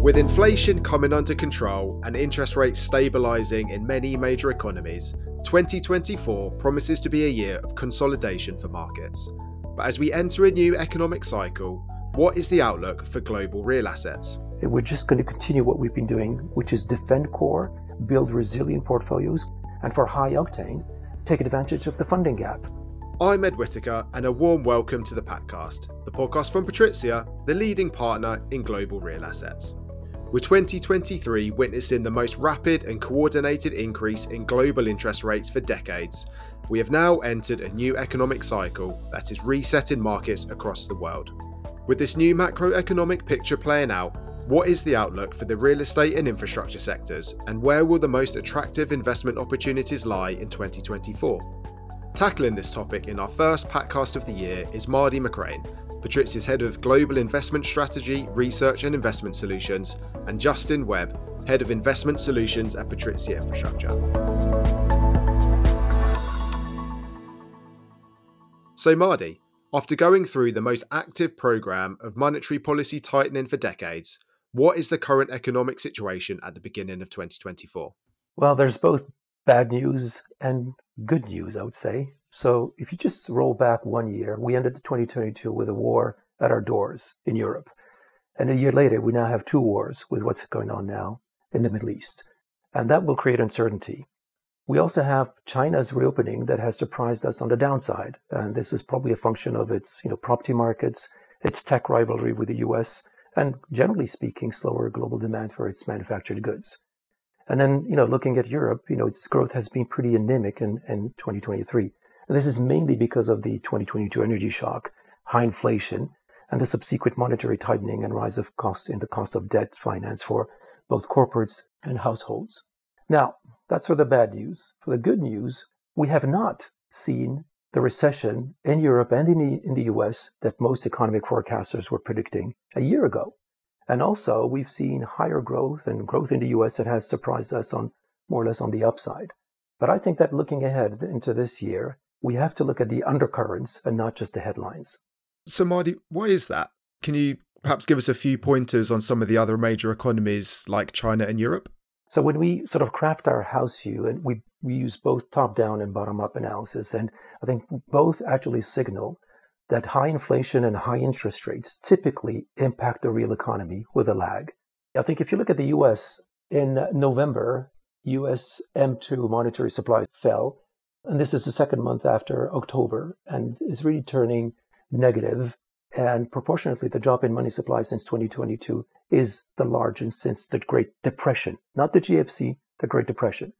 With inflation coming under control and interest rates stabilising in many major economies, 2024 promises to be a year of consolidation for markets. But as we enter a new economic cycle, what is the outlook for global real assets? We're just going to continue what we've been doing, which is defend core, build resilient portfolios, and for high octane, take advantage of the funding gap. I'm Ed Whittaker, and a warm welcome to the Patcast, the podcast from Patrizia, the leading partner in global real assets. With 2023 witnessing the most rapid and coordinated increase in global interest rates for decades, we have now entered a new economic cycle that is resetting markets across the world. With this new macroeconomic picture playing out, what is the outlook for the real estate and infrastructure sectors, and where will the most attractive investment opportunities lie in 2024? Tackling this topic in our first Patcast of the year is Mahdi Mokrane, Patrizia's Head of Global Investment Strategy, Research and Investment Solutions, and Justin Webb, Head of Investment Solutions at Patrizia Infrastructure. So, Mahdi, after going through the most active program of monetary policy tightening for decades, what is the current economic situation at the beginning of 2024? Well, there's both bad news and good news, I would say. So if you just roll back one year, we ended 2022 with a war at our doors in Europe. And a year later, we now have two wars with what's going on now in the Middle East. And that will create uncertainty. We also have China's reopening that has surprised us on the downside. And this is probably a function of its, you know, property markets, its tech rivalry with the US, and generally speaking, slower global demand for its manufactured goods. And then, you know, looking at Europe, you know, its growth has been pretty anemic in, in 2023. And this is mainly because of the 2022 energy shock, high inflation, and the subsequent monetary tightening and rise of costs in the cost of debt finance for both corporates and households. Now, that's for the bad news. For the good news, we have not seen the recession in Europe and in the, in the US that most economic forecasters were predicting a year ago. And also, we've seen higher growth and growth in the US that has surprised us on more or less on the upside. But I think that looking ahead into this year, we have to look at the undercurrents and not just the headlines. So, Mahdi, why is that? Can you perhaps give us a few pointers on some of the other major economies like China and Europe? So, when we sort of craft our house view, and we, we use both top down and bottom up analysis, and I think both actually signal that high inflation and high interest rates typically impact the real economy with a lag. I think if you look at the US in November, US M2 monetary supply fell, and this is the second month after October, and is really turning negative. And proportionately, the drop in money supply since 2022 is the largest since the Great Depression, not the GFC, the Great Depression.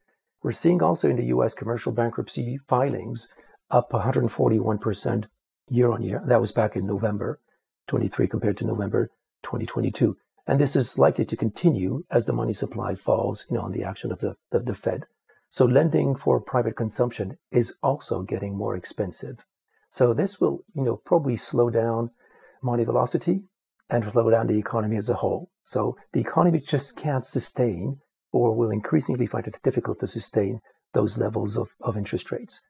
We're seeing also in the US commercial bankruptcy filings up 141% year on year. That was back in November 23 compared to November 2022. And this is likely to continue as the money supply falls, you know, on the action of the, the, the Fed. So lending for private consumption is also getting more expensive. So this will, you know, probably slow down money velocity and slow down the economy as a whole. So the economy just can't sustain or will increasingly find it difficult to sustain those levels of, of interest rates.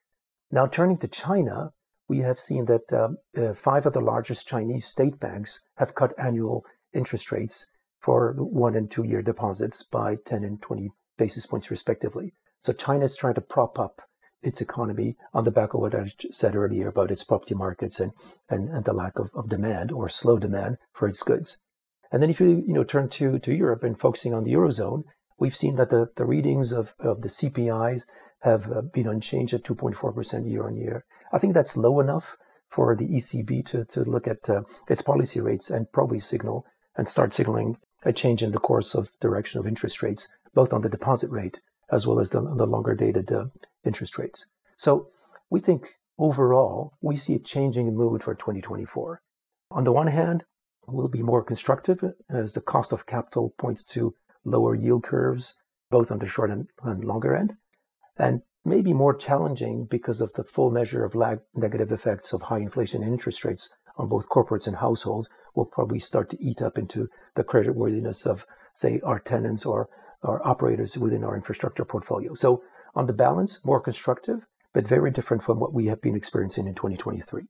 Now, turning to China, we have seen that um, uh, five of the largest Chinese state banks have cut annual interest rates for one and two year deposits by 10 and 20 basis points, respectively. So China is trying to prop up its economy on the back of what I said earlier about its property markets and, and, and the lack of, of demand or slow demand for its goods. And then if you, you know, turn to, to Europe and focusing on the Eurozone, we've seen that the, the readings of, of the CPIs have uh, been unchanged at 2.4% year on year. I think that's low enough for the ECB to, to look at uh, its policy rates and probably signal and start signaling a change in the course of direction of interest rates, both on the deposit rate as well as the, the longer dated uh, interest rates. So we think overall, we see a changing mood for 2024. On the one hand, we'll be more constructive as the cost of capital points to lower yield curves, both on the short and, and longer end, and maybe more challenging because of the full measure of lag negative effects of high inflation interest rates on both corporates and households will probably start to eat up into the creditworthiness of, say, our tenants or our operators within our infrastructure portfolio. So, on the balance, more constructive, but very different from what we have been experiencing in 2023.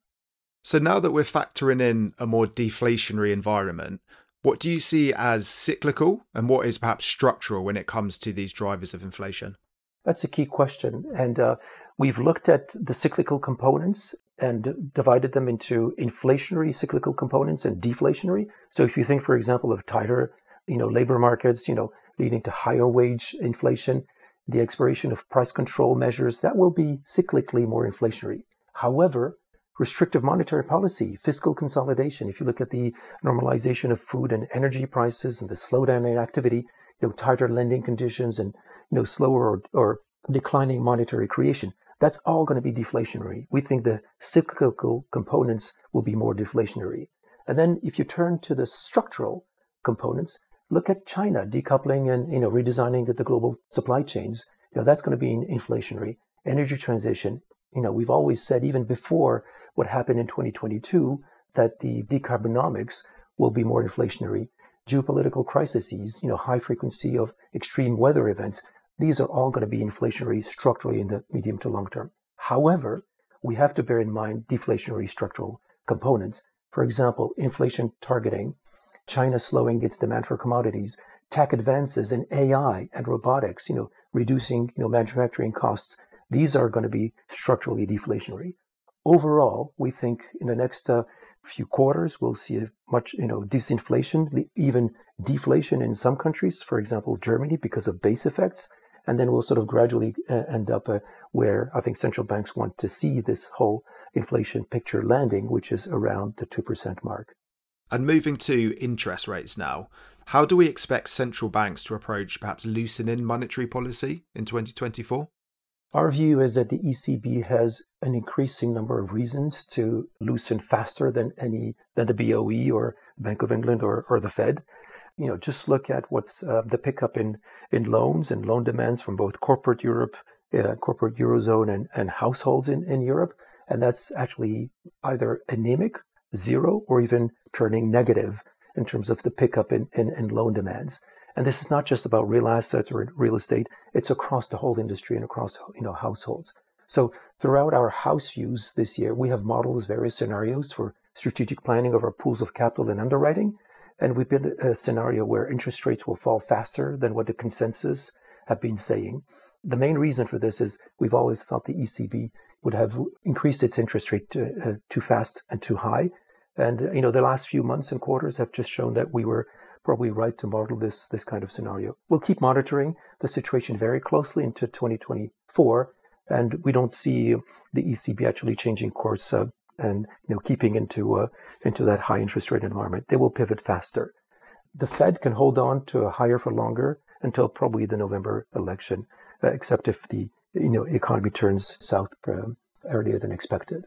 So, now that we're factoring in a more deflationary environment, What do you see as cyclical and what is perhaps structural when it comes to these drivers of inflation? That's a key question. And uh, we've looked at the cyclical components and divided them into inflationary cyclical components and deflationary. So if you think, for example, of tighter, you know, labor markets, you know, leading to higher wage inflation, the expiration of price control measures, that will be cyclically more inflationary. However, restrictive monetary policy, fiscal consolidation, if you look at the normalization of food and energy prices and the slowdown in activity, you know, tighter lending conditions and, you know, slower or, or declining monetary creation, that's all going to be deflationary. We think the cyclical components will be more deflationary. And then if you turn to the structural components, look at China decoupling and you know redesigning the global supply chains. You know that's going to be inflationary. Energy transition. You know we've always said even before what happened in 2022 that the decarbonomics will be more inflationary. Geopolitical crises, you know, high frequency of extreme weather events, these are all going to be inflationary structurally in the medium to long term. However, we have to bear in mind deflationary structural components. For example, inflation targeting, China slowing its demand for commodities, tech advances in AI and robotics, you know, reducing, you know, manufacturing costs. These are going to be structurally deflationary. Overall, we think in the next uh, few quarters we'll see a much, you know, disinflation, even deflation in some countries. For example, Germany because of base effects and then we'll sort of gradually uh, end up uh, where I think central banks want to see this whole inflation picture landing, which is around the 2% mark. And moving to interest rates now, how do we expect central banks to approach perhaps loosening monetary policy in 2024? Our view is that the ECB has an increasing number of reasons to loosen faster than any than the BOE or Bank of England or, or the Fed you know, just look at what's uh, the pickup in, in loans and loan demands from both corporate Europe, uh, corporate Eurozone, and, and households in, in Europe. And that's actually either anemic, zero, or even turning negative in terms of the pickup in, in, in loan demands. And this is not just about real assets or real estate, it's across the whole industry and across you know, households. So throughout our house views this year, we have modeled various scenarios for strategic planning of our pools of capital and underwriting. And we've been a scenario where interest rates will fall faster than what the consensus have been saying. The main reason for this is we've always thought the ECB would have increased its interest rate to, uh, too fast and too high. And uh, you know the last few months and quarters have just shown that we were probably right to model this this kind of scenario. We'll keep monitoring the situation very closely into 2024, and we don't see the ECB actually changing course uh, and you know keeping into uh, into that high interest rate environment. They will pivot faster. The Fed can hold on to a higher for longer until probably the November election, uh, except if the you know economy turns south uh, earlier than expected.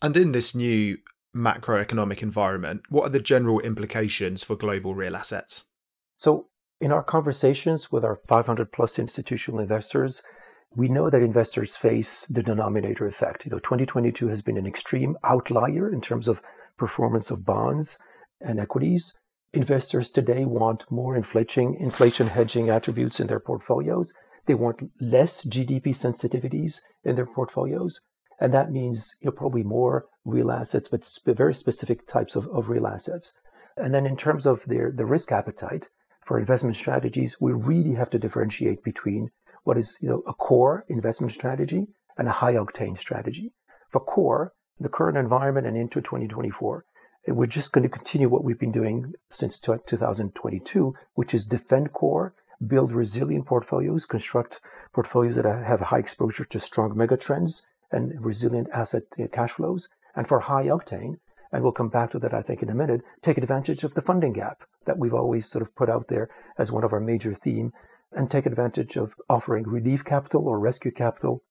And in this new macroeconomic environment, what are the general implications for global real assets? So, in our conversations with our 500 plus institutional investors, we know that investors face the denominator effect. You know, 2022 has been an extreme outlier in terms of performance of bonds and equities. Investors today want more inflation, inflation hedging attributes in their portfolios. They want less GDP sensitivities in their portfolios. And that means you know, probably more real assets, but sp- very specific types of, of real assets. And then in terms of their the risk appetite for investment strategies, we really have to differentiate between what is you know a core investment strategy and a high octane strategy. For core, the current environment and into 2024, we're just going to continue what we've been doing since 2022, which is defend core, build resilient portfolios, construct portfolios that have high exposure to strong megatrends and resilient asset uh, cash flows. And for high octane, and we'll come back to that, I think, in a minute, take advantage of the funding gap that we've always sort of put out there as one of our major theme and take advantage of offering relief capital or rescue capital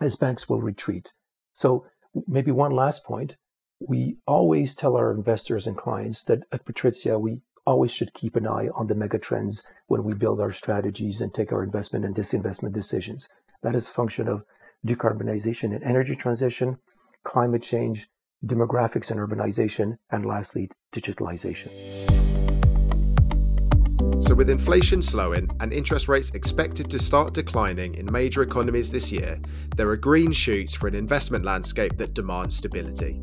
as banks will retreat. So, maybe one last point. We always tell our investors and clients that at Patrizia, we always should keep an eye on the mega trends when we build our strategies and take our investment and disinvestment decisions. That is a function of decarbonization and energy transition, climate change, demographics and urbanization, and lastly, digitalization. So, with inflation slowing and interest rates expected to start declining in major economies this year, there are green shoots for an investment landscape that demands stability.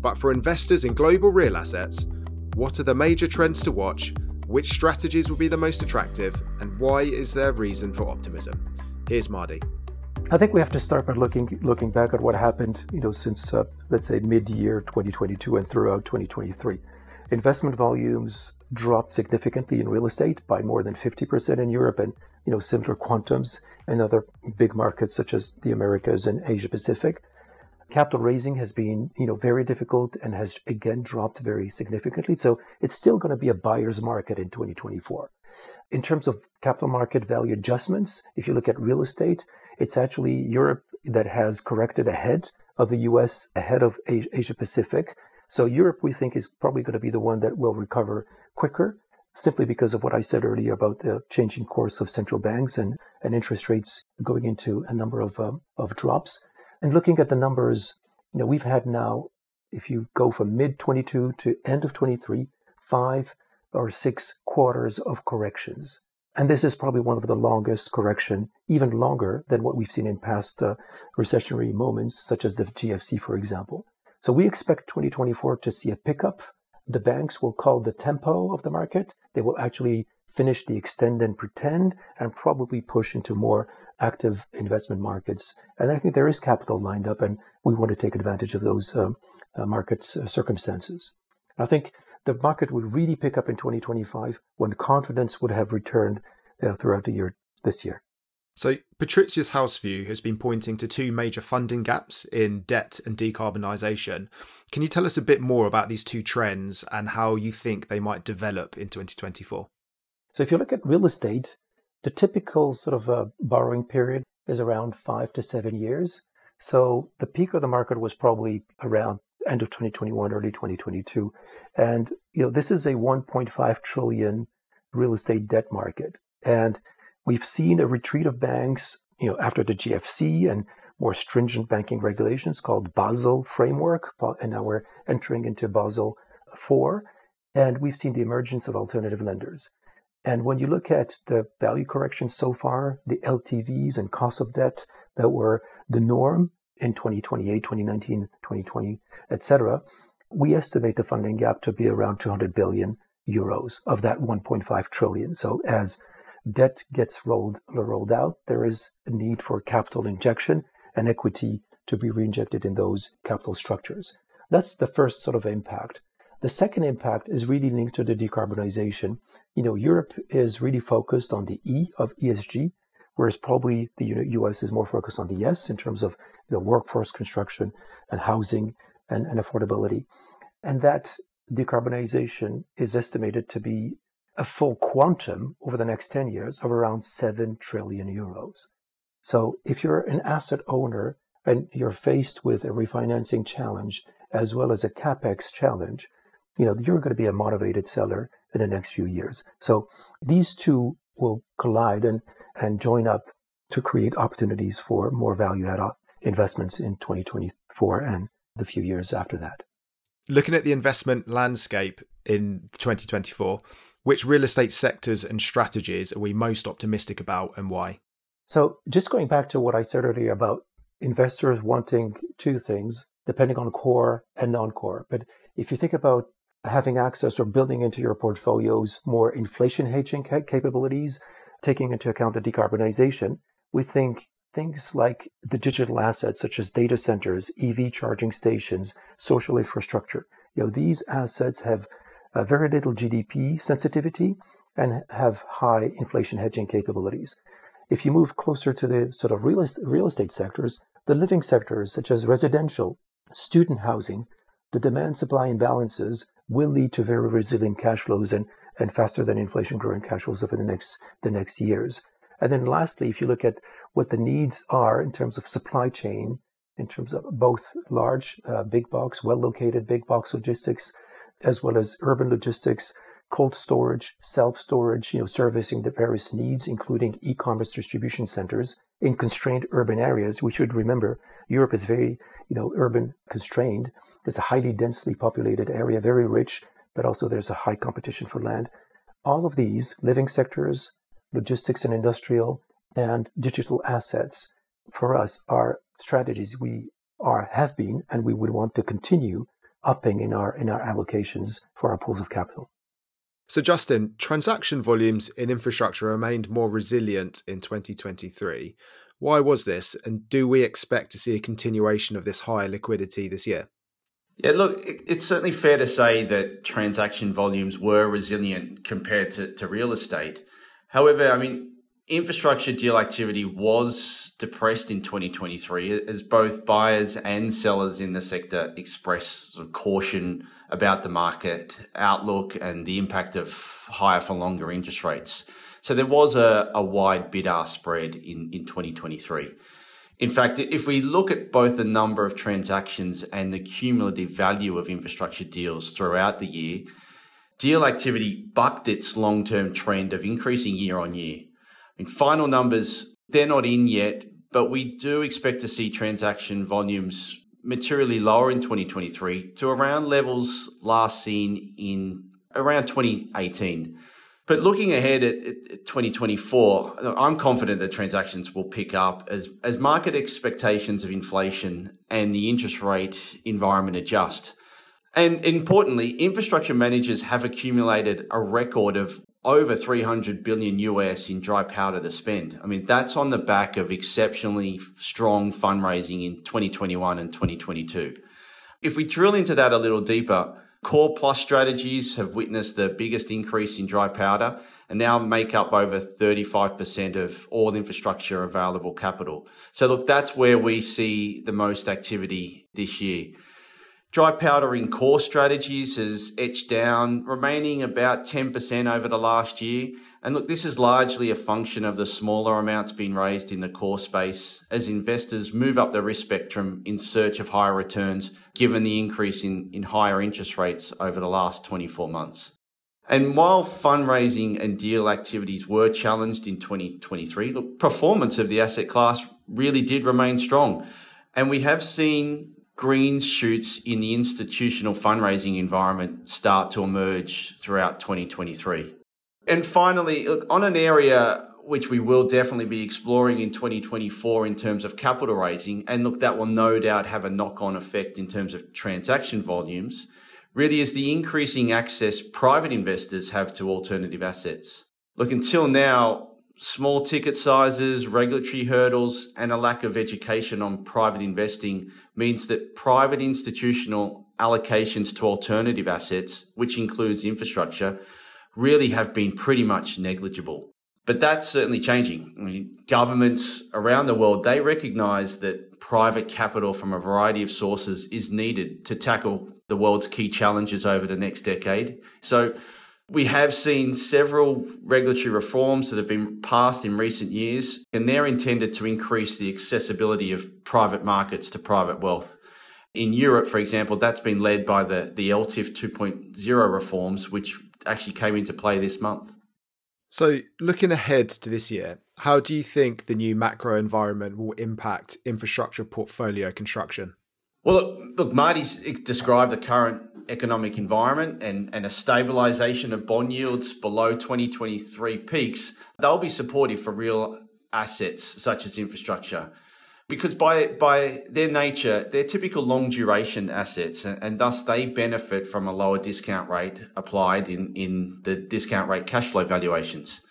But for investors in global real assets, What are the major trends to watch? Which strategies will be the most attractive? And why is there reason for optimism? Here's Mahdi. I think we have to start by looking looking back at what happened, you know, since uh, let's say mid-year 2022 and throughout 2023. Investment volumes dropped significantly in real estate by more than 50% in Europe and you know similar quantums in other big markets such as the Americas and Asia Pacific. Capital raising has been you know very difficult and has again dropped very significantly. So it's still going to be a buyer's market in 2024. In terms of capital market value adjustments, if you look at real estate, it's actually Europe that has corrected ahead of the US, ahead of Asia Pacific. So Europe, we think, is probably going to be the one that will recover quicker, simply because of what I said earlier about the changing course of central banks and, and interest rates going into a number of, um, of drops. And looking at the numbers, you know, we've had now, if you go from mid 22 to end of 23, five or six quarters of corrections. And this is probably one of the longest correction, even longer than what we've seen in past uh, recessionary moments, such as the GFC, for example. So we expect 2024 to see a pickup. The banks will call the tempo of the market. They will actually finish the extend and pretend and probably push into more active investment markets. And I think there is capital lined up, and we want to take advantage of those um, uh, market uh, circumstances. I think the market would really pick up in 2025 when confidence would have returned uh, throughout the year this year. So, PATRIZIA's house view has been pointing to two major funding gaps in debt and decarbonisation. Can you tell us a bit more about these two trends and how you think they might develop in 2024? So, if you look at real estate, the typical sort of uh, borrowing period is around five to seven years. So, the peak of the market was probably around end of 2021, early 2022. And, you know, this is a 1.5 trillion real estate debt market. And We've seen a retreat of banks, you know, after the GFC and more stringent banking regulations called Basel framework, and now we're entering into Basel IV, and we've seen the emergence of alternative lenders. And when you look at the value corrections so far, the LTVs and cost of debt that were the norm in 2028, 2019, 2020, etc., we estimate the funding gap to be around 200 billion euros of that 1.5 trillion. So as debt gets rolled rolled out, there is a need for capital injection and equity to be reinjected in those capital structures. That's the first sort of impact. The second impact is really linked to the decarbonization. You know, Europe is really focused on the E of ESG, whereas probably the US is more focused on the S in terms of you know, workforce construction and housing and, and affordability. And that decarbonization is estimated to be a full quantum over the next 10 years of around 7 trillion euros. So if you're an asset owner and you're faced with a refinancing challenge as well as a capex challenge, you know, you're going to be a motivated seller in the next few years. So these two will collide and, and join up to create opportunities for more value add investments in 2024 and the few years after that. Looking at the investment landscape in 2024, which real estate sectors and strategies are we most optimistic about and why? So, just going back to what I said earlier about investors wanting two things, depending on core and non core. But if you think about having access or building into your portfolios more inflation hedging capabilities, taking into account the decarbonization, we think things like the digital assets such as data centers, EV charging stations, social infrastructure. You know, these assets have uh, very little GDP sensitivity and have high inflation hedging capabilities. If you move closer to the sort of real, real estate sectors, the living sectors such as residential, student housing, the demand supply imbalances will lead to very resilient cash flows and, and faster than inflation growing cash flows over the next the next years. And then lastly, if you look at what the needs are in terms of supply chain, in terms of both large, uh, big box, well located big box logistics, as well as urban logistics, cold storage, self-storage, you know, servicing the various needs, including e-commerce distribution centers in constrained urban areas. We should remember Europe is very, you know, urban constrained. It's a highly densely populated area, very rich, but also there's a high competition for land. All of these living sectors, logistics and industrial, and digital assets for us are strategies we are have been and we would want to continue upping in our in our allocations for our pools of capital. So, Justin, transaction volumes in infrastructure remained more resilient in 2023. Why was this? And do we expect to see a continuation of this higher liquidity this year? Yeah, look, it's certainly fair to say that transaction volumes were resilient compared to, to real estate. However, I mean, infrastructure deal activity was depressed in 2023 as both buyers and sellers in the sector expressed sort of caution about the market outlook and the impact of higher for longer interest rates. So there was a, a wide bid ask spread in, in 2023. In fact, if we look at both the number of transactions and the cumulative value of infrastructure deals throughout the year, deal activity bucked its long term trend of increasing year on year. In final numbers, they're not in yet, but we do expect to see transaction volumes materially lower in 2023 to around levels last seen in around 2018. But looking ahead at, at 2024, I'm confident that transactions will pick up as, as market expectations of inflation and the interest rate environment adjust. And importantly, infrastructure managers have accumulated a record of over 300 billion US in dry powder to spend. I mean, that's on the back of exceptionally strong fundraising in 2021 and 2022. If we drill into that a little deeper, core plus strategies have witnessed the biggest increase in dry powder and now make up over 35% of all infrastructure available capital. So look, that's where we see the most activity this year. Dry powder in core strategies has etched down, remaining about 10% over the last year. And look, this is largely a function of the smaller amounts being raised in the core space as investors move up the risk spectrum in search of higher returns, given the increase in, in higher interest rates over the last 24 months. And while fundraising and deal activities were challenged in 2023, the performance of the asset class really did remain strong. And we have seen green shoots in the institutional fundraising environment start to emerge throughout 2023. And finally, look, on an area which we will definitely be exploring in 2024 in terms of capital raising, and look, that will no doubt have a knock on effect in terms of transaction volumes, really is the increasing access private investors have to alternative assets. Look, until now, small ticket sizes, regulatory hurdles, and a lack of education on private investing means that private institutional allocations to alternative assets, which includes infrastructure, really have been pretty much negligible. But that's certainly changing. I mean, governments around the world, they recognize that private capital from a variety of sources is needed to tackle the world's key challenges over the next decade. So we have seen several regulatory reforms that have been passed in recent years, and they're intended to increase the accessibility of private markets to private wealth. In Europe, for example, that's been led by the, the ELTIF 2.0 reforms, which actually came into play this month. So, looking ahead to this year, how do you think the new macro environment will impact infrastructure portfolio construction? Well, look, look Mahdi's described the current economic environment and, and a stabilization of bond yields below 2023 peaks, they'll be supportive for real assets such as infrastructure. Because by, by their nature, they're typical long duration assets, and, and thus they benefit from a lower discount rate applied in, in the discount rate cash flow valuations.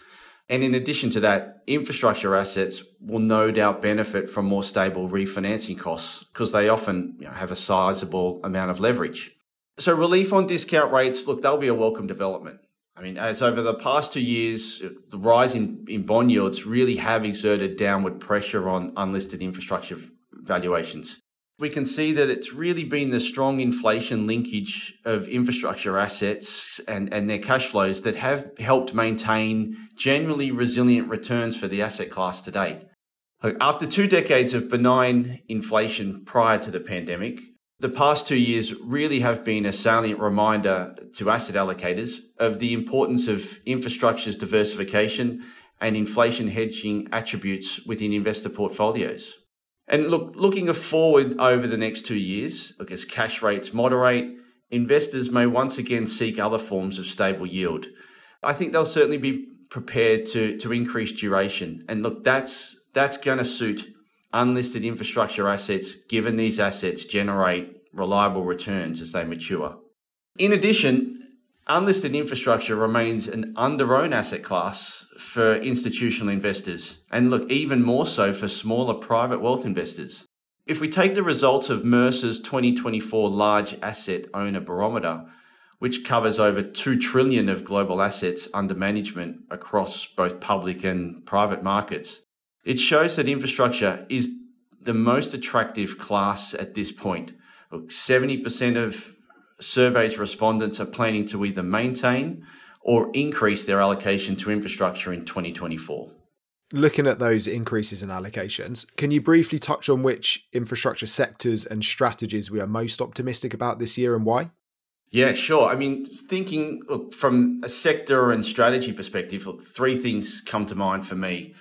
And in addition to that, infrastructure assets will no doubt benefit from more stable refinancing costs because they often you know, have a sizable amount of leverage. So relief on discount rates, look, they'll be a welcome development. I mean, as over the past two years, the rise in, in bond yields really have exerted downward pressure on unlisted infrastructure valuations. We can see that it's really been the strong inflation linkage of infrastructure assets and, and their cash flows that have helped maintain generally resilient returns for the asset class to date. After two decades of benign inflation prior to the pandemic, the past two years really have been a salient reminder to asset allocators of the importance of infrastructure's diversification and inflation hedging attributes within investor portfolios. And look, looking forward over the next two years, look, as cash rates moderate, investors may once again seek other forms of stable yield. I think they'll certainly be prepared to, to increase duration. And look, that's, that's going to suit unlisted infrastructure assets, given these assets generate reliable returns as they mature. In addition, unlisted infrastructure remains an under-owned asset class for institutional investors, and look, even more so for smaller private wealth investors. If we take the results of Mercer's 2024 Large Asset Owner Barometer, which covers over 2 trillion of global assets under management across both public and private markets, it shows that infrastructure is the most attractive class at this point. Look, 70% of surveys respondents are planning to either maintain or increase their allocation to infrastructure in 2024 looking at those increases in allocations, can you briefly touch on which infrastructure sectors and strategies we are most optimistic about this year and why? Yeah, sure. I mean, thinking look, from a sector and strategy perspective, look, three things come to mind for me.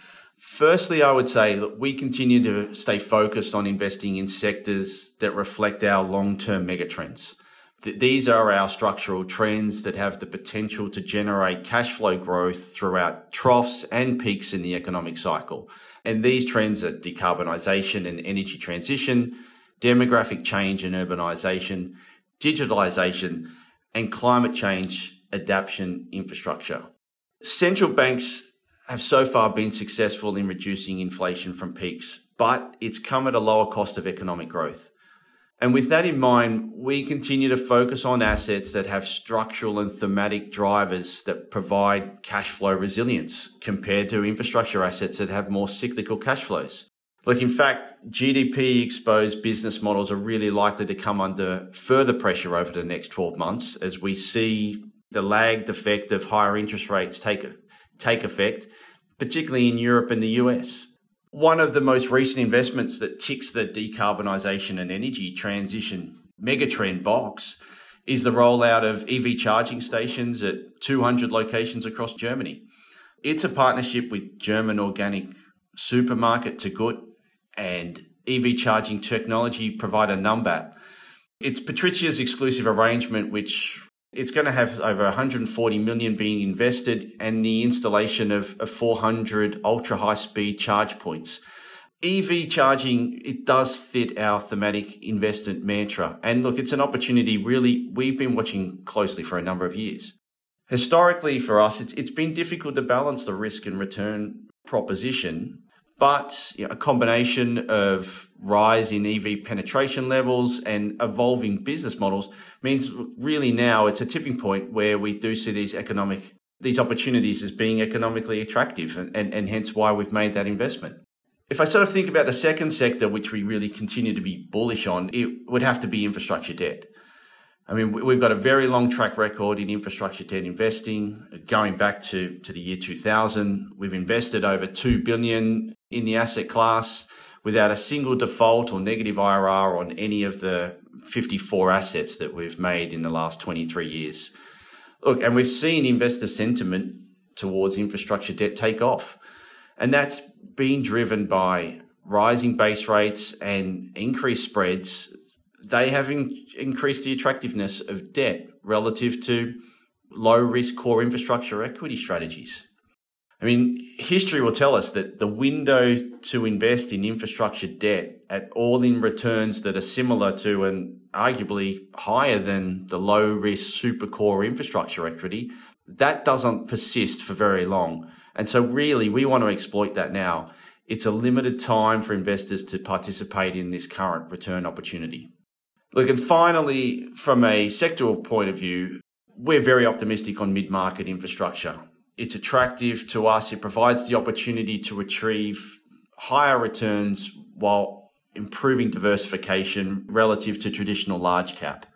Firstly, I would say that we continue to stay focused on investing in sectors that reflect our long term megatrends these are our structural trends that have the potential to generate cash flow growth throughout troughs and peaks in the economic cycle. And these trends are decarbonisation and energy transition, demographic change and urbanisation, digitalisation, and climate change adaptation infrastructure. Central banks have so far been successful in reducing inflation from peaks, but it's come at a lower cost of economic growth. And with that in mind, we continue to focus on assets that have structural and thematic drivers that provide cash flow resilience compared to infrastructure assets that have more cyclical cash flows. Look, in fact, GDP exposed business models are really likely to come under further pressure over the next 12 months as we see the lagged effect of higher interest rates take, take effect, particularly in Europe and the US. One of the most recent investments that ticks the decarbonisation and energy transition megatrend box is the rollout of EV charging stations at 200 locations across Germany. It's a partnership with German organic supermarket Tegut and EV charging technology provider Numbat. It's Patrizia's exclusive arrangement, which it's going to have over 140 million being invested and the installation of, of 400 ultra high speed charge points. EV charging, it does fit our thematic investment mantra. And look, it's an opportunity really we've been watching closely for a number of years. Historically, for us, it's, it's been difficult to balance the risk and return proposition but you know, a combination of rise in EV penetration levels and evolving business models means really now it's a tipping point where we do see these economic these opportunities as being economically attractive and, and, and hence why we've made that investment. If I sort of think about the second sector, which we really continue to be bullish on, it would have to be infrastructure debt. I mean, we've got a very long track record in infrastructure debt investing, going back to, to the year 2000. We've invested over 2 billion in the asset class without a single default or negative IRR on any of the 54 assets that we've made in the last 23 years. Look, and we've seen investor sentiment towards infrastructure debt take off. And that's been driven by rising base rates and increased spreads they have in, increased the attractiveness of debt relative to low risk core infrastructure equity strategies. I mean, history will tell us that the window to invest in infrastructure debt at all in returns that are similar to and arguably higher than the low risk super core infrastructure equity, that doesn't persist for very long. And so really we want to exploit that now. It's a limited time for investors to participate in this current return opportunity. Look, and finally, from a sectoral point of view, we're very optimistic on mid market infrastructure. It's attractive to us, it provides the opportunity to retrieve higher returns while improving diversification relative to traditional large cap.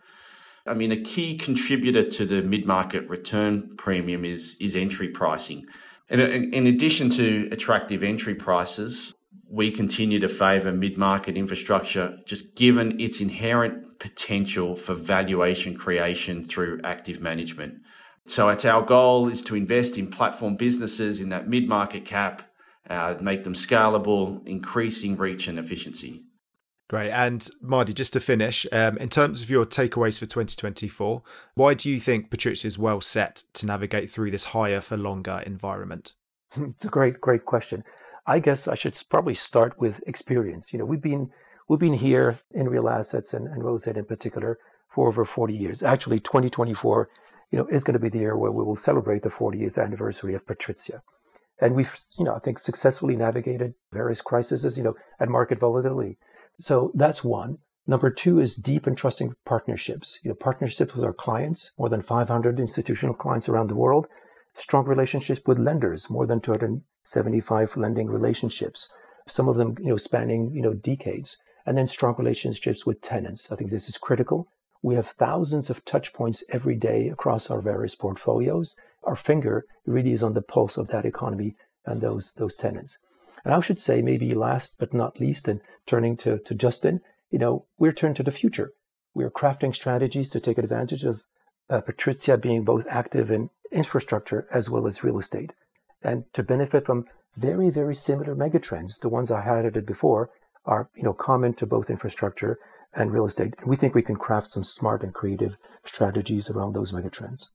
I mean, a key contributor to the mid market return premium is, is entry pricing. And in addition to attractive entry prices, we continue to favour mid market infrastructure just given its inherent potential for valuation creation through active management. So it's our goal is to invest in platform businesses in that mid market cap, uh, make them scalable, increasing reach and efficiency. Great. And Mahdi, just to finish, um, in terms of your takeaways for 2024, why do you think Patrizia is well set to navigate through this higher for longer environment? It's a great, great question. I guess I should probably start with experience. You know, we've been we've been here in real assets and, and real estate in particular for over 40 years. Actually, 2024, you know, is going to be the year where we will celebrate the 40th anniversary of Patrizia. And we've, you know, I think successfully navigated various crises, you know, and market volatility. So that's one. Number two is deep and trusting partnerships. You know, partnerships with our clients, more than 500 institutional clients around the world. Strong relationships with lenders, more than 275 lending relationships. Some of them, you know, spanning, you know, decades and then strong relationships with tenants. I think this is critical. We have thousands of touch points every day across our various portfolios. Our finger really is on the pulse of that economy and those, those tenants. And I should say, maybe last but not least, and turning to, to Justin, you know, we're turned to the future. We're crafting strategies to take advantage of uh, being both active in infrastructure as well as real estate and to benefit from very, very similar megatrends, the ones I highlighted before, are you know common to both infrastructure and real estate. And we think we can craft some smart and creative strategies around those megatrends.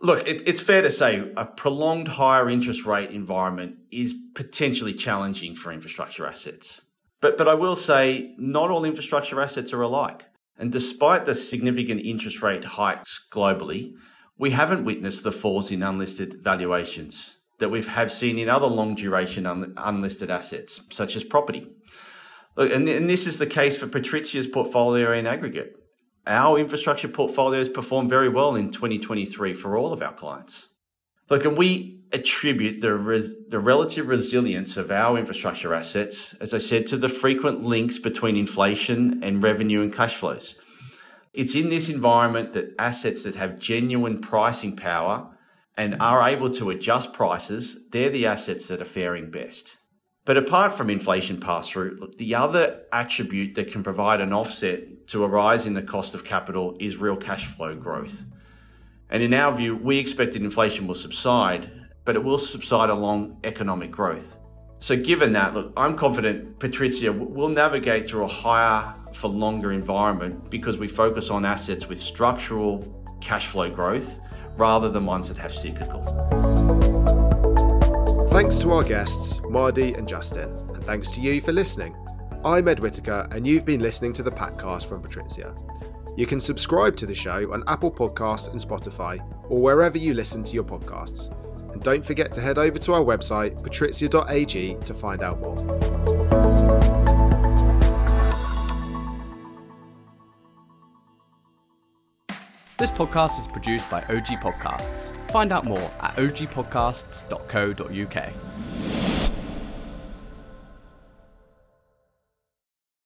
Look, it, it's fair to say a prolonged higher interest rate environment is potentially challenging for infrastructure assets. But, but I will say not all infrastructure assets are alike. And despite the significant interest rate hikes globally, we haven't witnessed the falls in unlisted valuations that we have seen in other long duration un- unlisted assets, such as property. Look, and, and this is the case for Patrizia's portfolio in aggregate. Our infrastructure portfolios performed very well in 2023 for all of our clients. Look, and we attribute the, res- the relative resilience of our infrastructure assets, as I said, to the frequent links between inflation and revenue and cash flows. It's in this environment that assets that have genuine pricing power and are able to adjust prices, they're the assets that are faring best. But apart from inflation pass through, the other attribute that can provide an offset to a rise in the cost of capital is real cash flow growth. And in our view, we expect that inflation will subside, but it will subside along economic growth. So, given that, look, I'm confident Patrizia will navigate through a higher for longer environment because we focus on assets with structural cash flow growth rather than ones that have cyclical. Thanks to our guests, Mahdi and Justin, and thanks to you for listening. I'm Ed Whittaker, and you've been listening to the Patcast from Patrizia. You can subscribe to the show on Apple Podcasts and Spotify, or wherever you listen to your podcasts. And don't forget to head over to our website, patrizia.ag, to find out more. This podcast is produced by OG Podcasts. Find out more at ogpodcasts.co.uk.